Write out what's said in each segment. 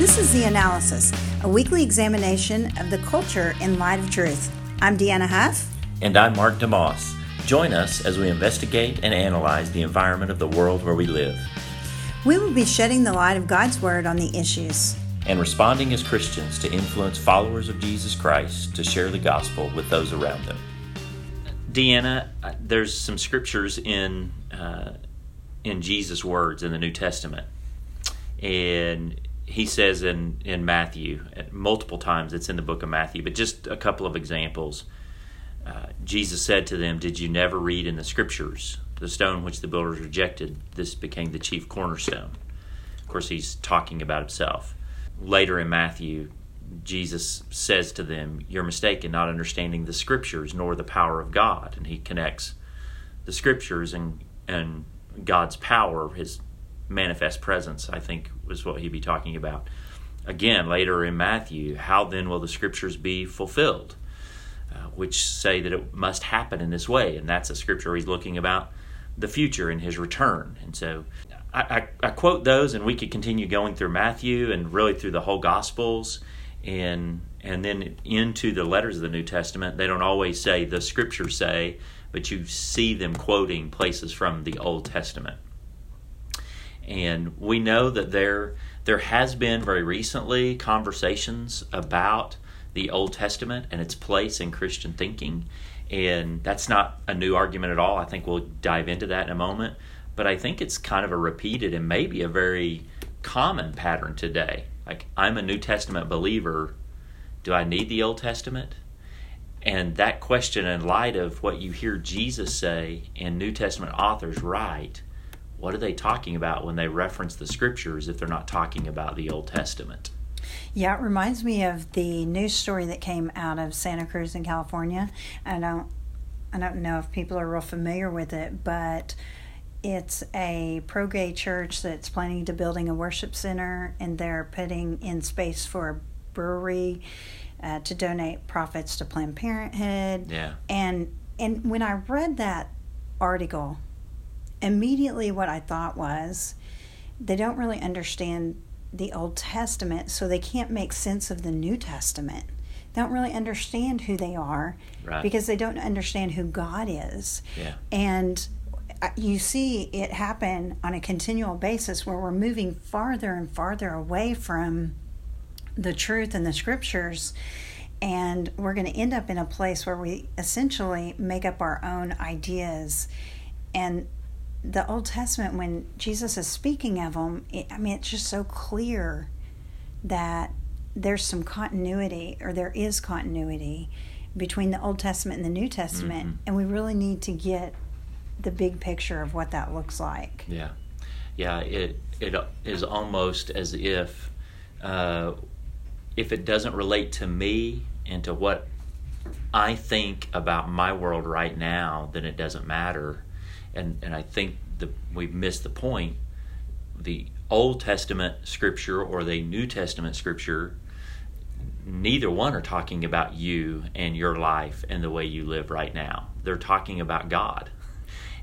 This is The Analysis, a weekly examination of the culture in light of truth. I'm Deanna Huff. And I'm Mark DeMoss. Join us as we investigate and analyze the environment of the world where we live. We will be shedding the light of God's Word on the issues and responding as Christians to influence followers of Jesus Christ to share the gospel with those around them. Deanna, uh, there's some scriptures in uh, in Jesus' words in the New Testament, and he says in in Matthew multiple times. It's in the book of Matthew, but just a couple of examples. Uh, Jesus said to them, "Did you never read in the scriptures the stone which the builders rejected? This became the chief cornerstone." Of course, he's talking about himself. Later in Matthew, Jesus says to them, You're mistaken, not understanding the scriptures nor the power of God. And he connects the scriptures and, and God's power, his manifest presence, I think was what he'd be talking about. Again, later in Matthew, how then will the scriptures be fulfilled? Uh, which say that it must happen in this way. And that's a scripture he's looking about the future and his return. And so I, I, I quote those, and we could continue going through Matthew and really through the whole Gospels and and then into the letters of the New Testament, they don't always say the scriptures say, but you see them quoting places from the Old Testament. And we know that there there has been very recently conversations about the Old Testament and its place in Christian thinking. And that's not a new argument at all. I think we'll dive into that in a moment. But I think it's kind of a repeated and maybe a very common pattern today like, I'm a New Testament believer. Do I need the Old Testament? And that question, in light of what you hear Jesus say and New Testament authors write, what are they talking about when they reference the scriptures if they're not talking about the Old Testament? Yeah, it reminds me of the news story that came out of Santa Cruz in California. I don't I don't know if people are real familiar with it, but it's a pro gay church that's planning to building a worship center and they're putting in space for a brewery uh, to donate profits to Planned Parenthood. Yeah. And and when I read that article, immediately what I thought was they don't really understand the Old Testament, so they can't make sense of the New Testament. They don't really understand who they are right. because they don't understand who God is. Yeah. And uh, you see it happen on a continual basis where we're moving farther and farther away from the truth and the scriptures and we're going to end up in a place where we essentially make up our own ideas and the old testament when jesus is speaking of them it, i mean it's just so clear that there's some continuity or there is continuity between the old testament and the new testament mm-hmm. and we really need to get the big picture of what that looks like. Yeah, yeah. It it is almost as if uh, if it doesn't relate to me and to what I think about my world right now, then it doesn't matter. And and I think the we've missed the point. The Old Testament scripture or the New Testament scripture, neither one are talking about you and your life and the way you live right now. They're talking about God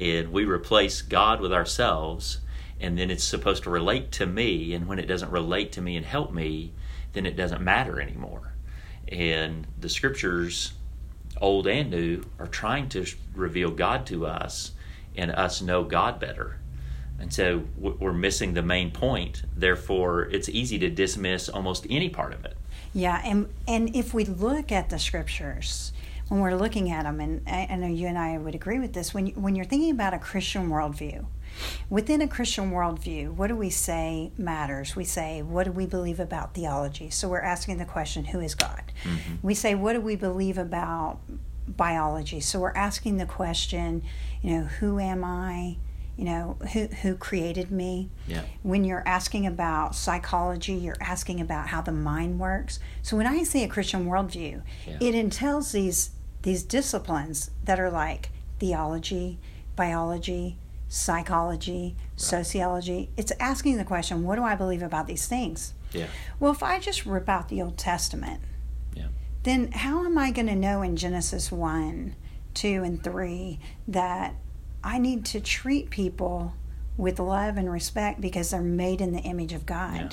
and we replace God with ourselves, and then it's supposed to relate to me. And when it doesn't relate to me and help me, then it doesn't matter anymore. And the scriptures, old and new, are trying to reveal God to us and us know God better. And so we're missing the main point. Therefore, it's easy to dismiss almost any part of it. Yeah, and and if we look at the scriptures, when we're looking at them, and I, I know you and I would agree with this, when, you, when you're thinking about a Christian worldview, within a Christian worldview, what do we say matters? We say, what do we believe about theology? So we're asking the question, who is God? Mm-hmm. We say, what do we believe about biology? So we're asking the question, you know, who am I? You know, who, who created me? Yeah. When you're asking about psychology, you're asking about how the mind works. So when I say a Christian worldview, yeah. it entails these these disciplines that are like theology, biology, psychology, right. sociology. It's asking the question, what do I believe about these things? Yeah. Well, if I just rip out the Old Testament. Then how am I going to know in Genesis 1, 2, and 3 that I need to treat people with love and respect because they're made in the image of God? Yeah.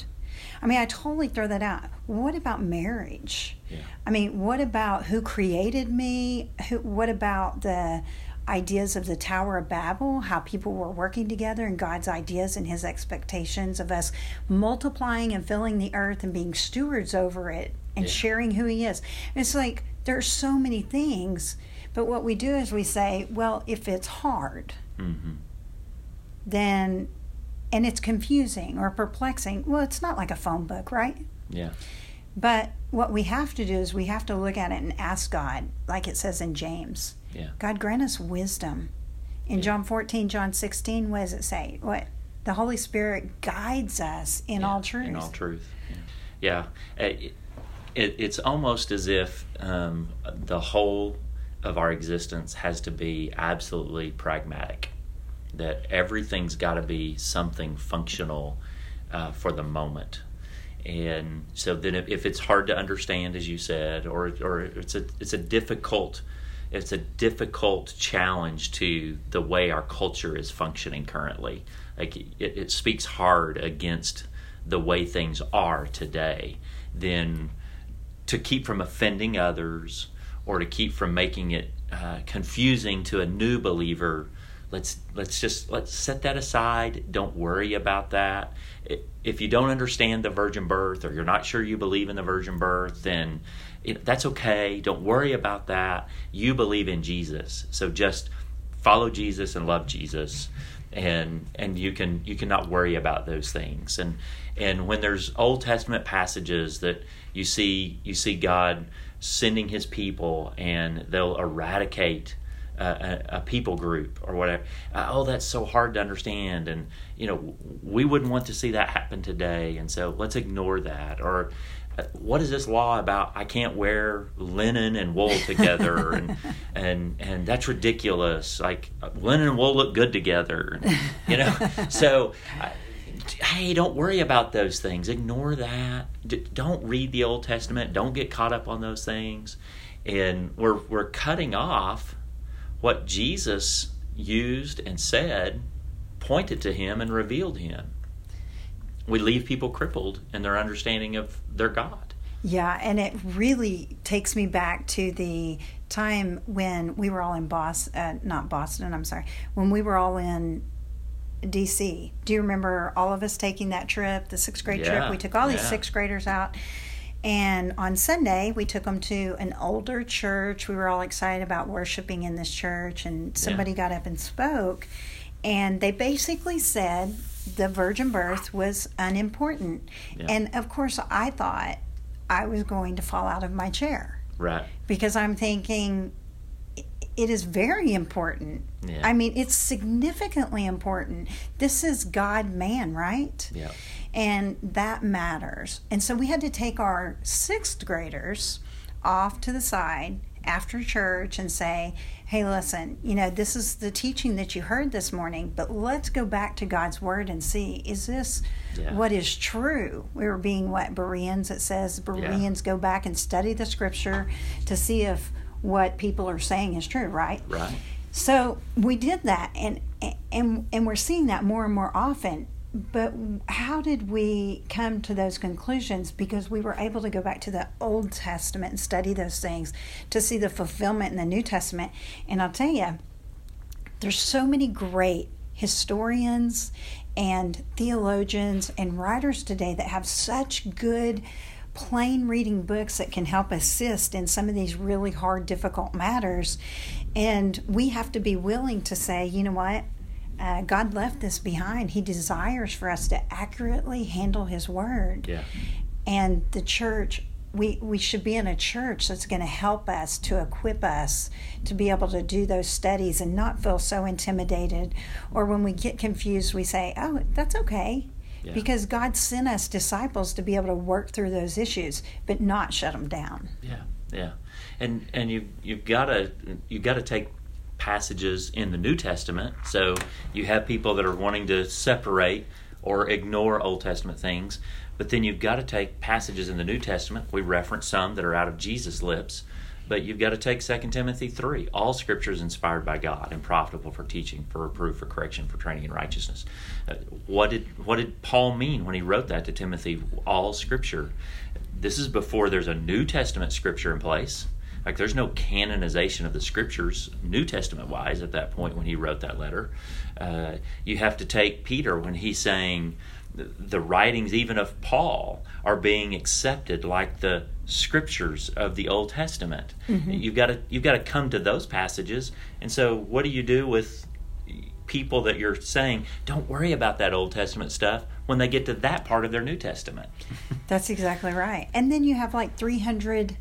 I mean, I totally throw that out. What about marriage? Yeah. I mean, what about who created me? Who, what about the ideas of the Tower of Babel, how people were working together and God's ideas and his expectations of us multiplying and filling the earth and being stewards over it and Yeah. sharing who he is. It's like there's so many things, but what we do is we say, well, if it's hard, hmm then and it's confusing or perplexing, well, it's not like a phone book, right? Yeah. But what we have to do is we have to look at it and ask God, like it says in James. Yeah. God grant us wisdom. In Yeah. John 14, John 16, what does it say? What? The Holy Spirit guides us in Yeah, all truth. In all truth. Yeah. yeah. It, it, it's almost as if um, the whole of our existence has to be absolutely pragmatic. That everything's got to be something functional uh, for the moment. And so then, if, if it's hard to understand, as you said, or or it's a it's a difficult it's a difficult challenge to the way our culture is functioning currently. Like it, it speaks hard against the way things are today. Then to keep from offending others or to keep from making it uh, confusing to a new believer. Let's let's just let's set that aside. Don't worry about that. If you don't understand the virgin birth or you're not sure you believe in the virgin birth then it, that's okay. Don't worry about that. You believe in jesus. So just follow jesus and love jesus and and you can you cannot worry about those things. And and when there's old testament passages that you see you see god sending his people and they'll eradicate a, a people group or whatever uh, oh that's so hard to understand. And you know we wouldn't want to see that happen today. And so let's ignore that. Or what is this law about? I can't wear linen and wool together and and and that's ridiculous. Like linen and wool look good together. And, you know? So I, hey don't worry about those things. Ignore that. D- don't read the old testament. Don't get caught up on those things. And we're we're cutting off what jesus used and said pointed to him and revealed him we leave people crippled in their understanding of their god Yeah, and it really takes me back to the time when we were all in Boston, uh, not Boston, I'm sorry, when we were all in DC. Do you remember all of us taking that trip, the sixth grade Yeah, trip? We took all these yeah. sixth graders out. And on Sunday, we took them to an older church. We were all excited about worshiping in this church, and somebody got up and spoke. And they basically said the virgin birth was unimportant. Yeah. And of course, I thought I was going to fall out of my chair right because I'm thinking it is very important. Yeah. I mean, it's significantly important. This is God man, right? yeah And that matters. And so we had to take our sixth graders off to the side after church and say, hey, listen, you know, this is the teaching that you heard this morning, but let's go back to God's word and see, is this Yeah. what is true? We were being what, Bereans, it says, Bereans go back and study the scripture to see if what people are saying is true, right? right So we did that, and and and we're seeing that more and more often. But how did we come to those conclusions? Because we were able to go back to the Old Testament and study those things to see the fulfillment in the New Testament. And I'll tell you, there's so many great historians and theologians and writers today that have such good plain reading books that can help assist in some of these really hard difficult matters and we have to be willing to say you know what uh, god left this behind. He desires for us to accurately handle his word. Yeah. And the church we we should be in a church that's going to help us to equip us to be able to do those studies and not feel so intimidated. Or when we get confused we say oh that's okay. Yeah. because god sent us disciples to be able to work through those issues but not shut them down. Yeah, yeah, and and you you've got to you've got to take passages in the New Testament. So you have people that are wanting to separate or ignore Old Testament things, but then you've got to take passages in the New Testament. We reference some that are out of Jesus' lips But you've got to take 2 Timothy 3. All scripture is inspired by God and profitable for teaching, for reproof, for correction, for training in righteousness. Uh, what did what did Paul mean when he wrote that to Timothy? All scripture. This is before there's a New Testament scripture in place. Like there's no canonization of the scriptures, New Testament wise, at that point when he wrote that letter. Uh, you have to take Peter when he's saying the writings even of Paul are being accepted like the scriptures of the Old Testament. Mm-hmm. You've got to you've got to come to those passages. And so what do you do with people that you're saying don't worry about that Old Testament stuff when they get to that part of their New Testament? That's exactly right. And then you have like 300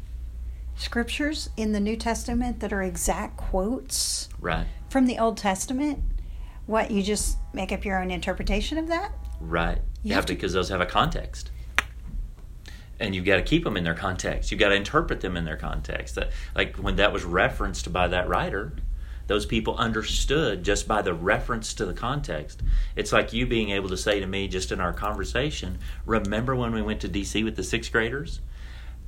scriptures in the New Testament that are exact quotes right from the Old Testament. What you just make up your own interpretation of that? Right. You yeah, have to, because those have a context. And you've got to keep them in their context. You've got to interpret them in their context. That, like when that was referenced by that writer, those people understood just by the reference to the context. It's like you being able to say to me just in our conversation, remember when we went to DC with the sixth graders?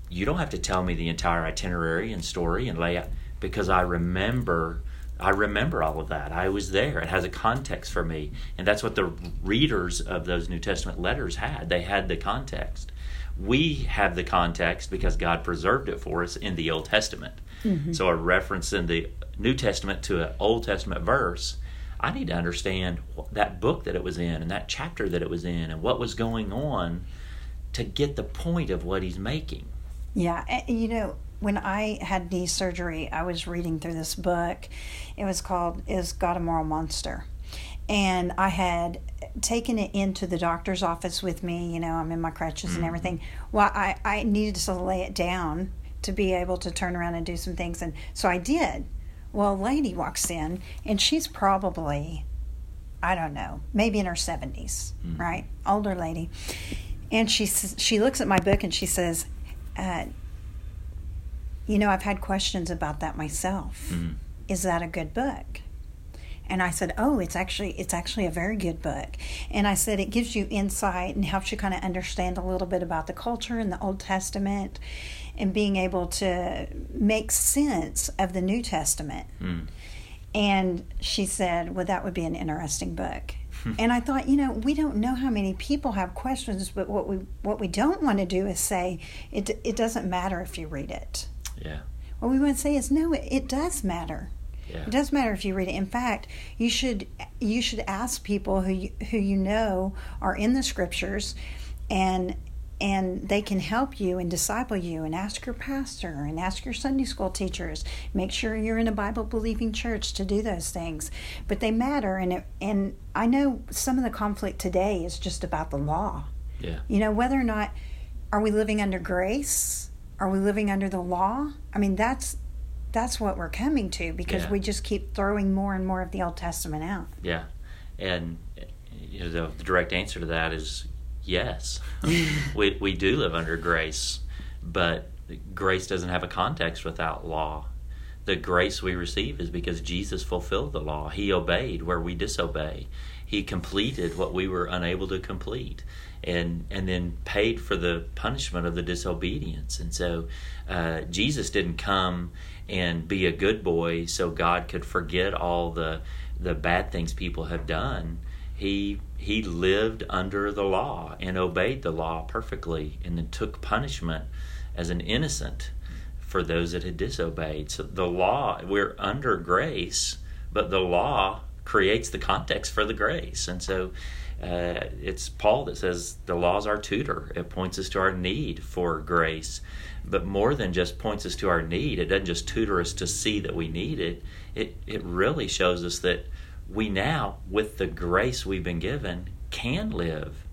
You don't have to tell me the entire itinerary and story and layout because I remember I remember all of that. I was there. It has a context for me. And that's what the readers of those New Testament letters had. They had the context. We have the context because God preserved it for us in the Old Testament. Mm-hmm. So a reference in the New Testament to an Old Testament verse, I need to understand that book that it was in and that chapter that it was in and what was going on to get the point of what he's making. Yeah, you know, when I had knee surgery, I was reading through this book. It was called Is God a Moral Monster? And I had taken it into the doctor's office with me. You know, I'm in my crutches mm-hmm. and everything. Well, I, I needed to lay it down to be able to turn around and do some things. And so I did. Well, a lady walks in, and she's probably, I don't know, maybe in her 70s, mm-hmm. right? Older lady. And she, she looks at my book and she says, uh, you know, I've had questions about that myself. Mm-hmm. Is that a good book? And I said, "Oh, it's actually it's actually a very good book." And I said it gives you insight and helps you kind of understand a little bit about the culture in the Old Testament and being able to make sense of the New Testament. Mm. And she said, "Well, that would be an interesting book." and I thought, you know, we don't know how many people have questions, but what we what we don't want to do is say it it doesn't matter if you read it. Yeah. What we want to say is no, it, it does matter. Yeah. It does matter if you read it. In fact, you should you should ask people who you, who you know are in the scriptures, and and they can help you and disciple you and ask your pastor and ask your Sunday school teachers. Make sure you're in a Bible believing church to do those things. But they matter and it, and I know some of the conflict today is just about the law. Yeah. You know whether or not are we living under grace are we living under the law? I mean, that's that's what we're coming to because yeah. we just keep throwing more and more of the Old Testament out. Yeah, and you know, the, the direct answer to that is yes. we we do live under grace, but grace doesn't have a context without law. The grace we receive is because Jesus fulfilled the law. He obeyed where we disobey. He completed what we were unable to complete and and then paid for the punishment of the disobedience. And so uh, Jesus didn't come and be a good boy so God could forget all the the bad things people have done. He he lived under the law and obeyed the law perfectly, and then took punishment as an innocent for those that had disobeyed. So the law, we're under grace, but the law creates the context for the grace, and so uh, it's Paul that says the law is our tutor. It points us to our need for grace. But more than just points us to our need, it doesn't just tutor us to see that we need it. It, it really shows us that we now, with the grace we've been given, can live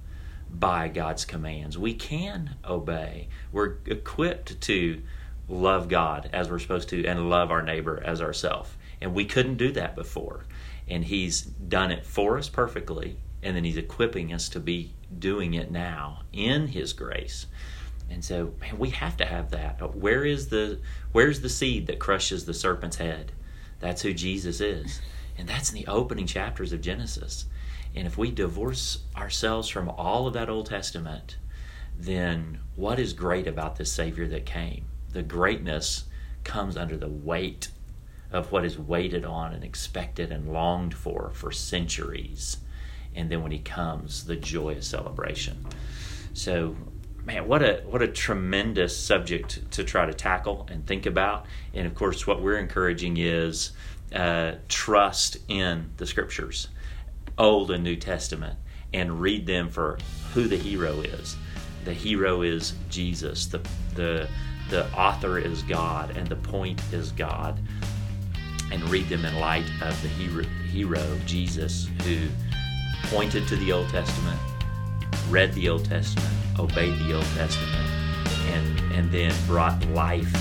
by God's commands. We can obey. We're equipped to love God as we're supposed to and love our neighbor as ourselves. And we couldn't do that before. And He's done it for us perfectly and then he's equipping us to be doing it now in his grace and so man we have to have that where is the where's the seed that crushes the serpent's head that's who jesus is and that's in the opening chapters of genesis and if we divorce ourselves from all of that old testament then what is great about this savior that came the greatness comes under the weight of what is waited on and expected and longed for for centuries. And then when he comes, the joyous celebration. So, man, what a what a tremendous subject to try to tackle and think about. And of course, what we're encouraging is uh, trust in the scriptures, Old and New Testament, and read them for who the hero is. The hero is Jesus. The the the author is God, and the point is God. And read them in light of the hero, hero Jesus, who pointed to the Old Testament, read the Old Testament, obeyed the Old Testament, and and then brought life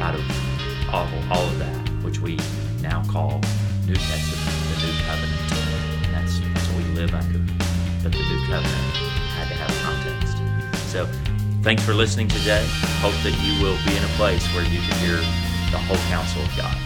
out of all, all of that, which we now call New Testament, the New Covenant. And that's, that's what we live under. But the New Covenant had to have context. So thanks for listening today. Hope that you will be in a place where you can hear the whole counsel of God.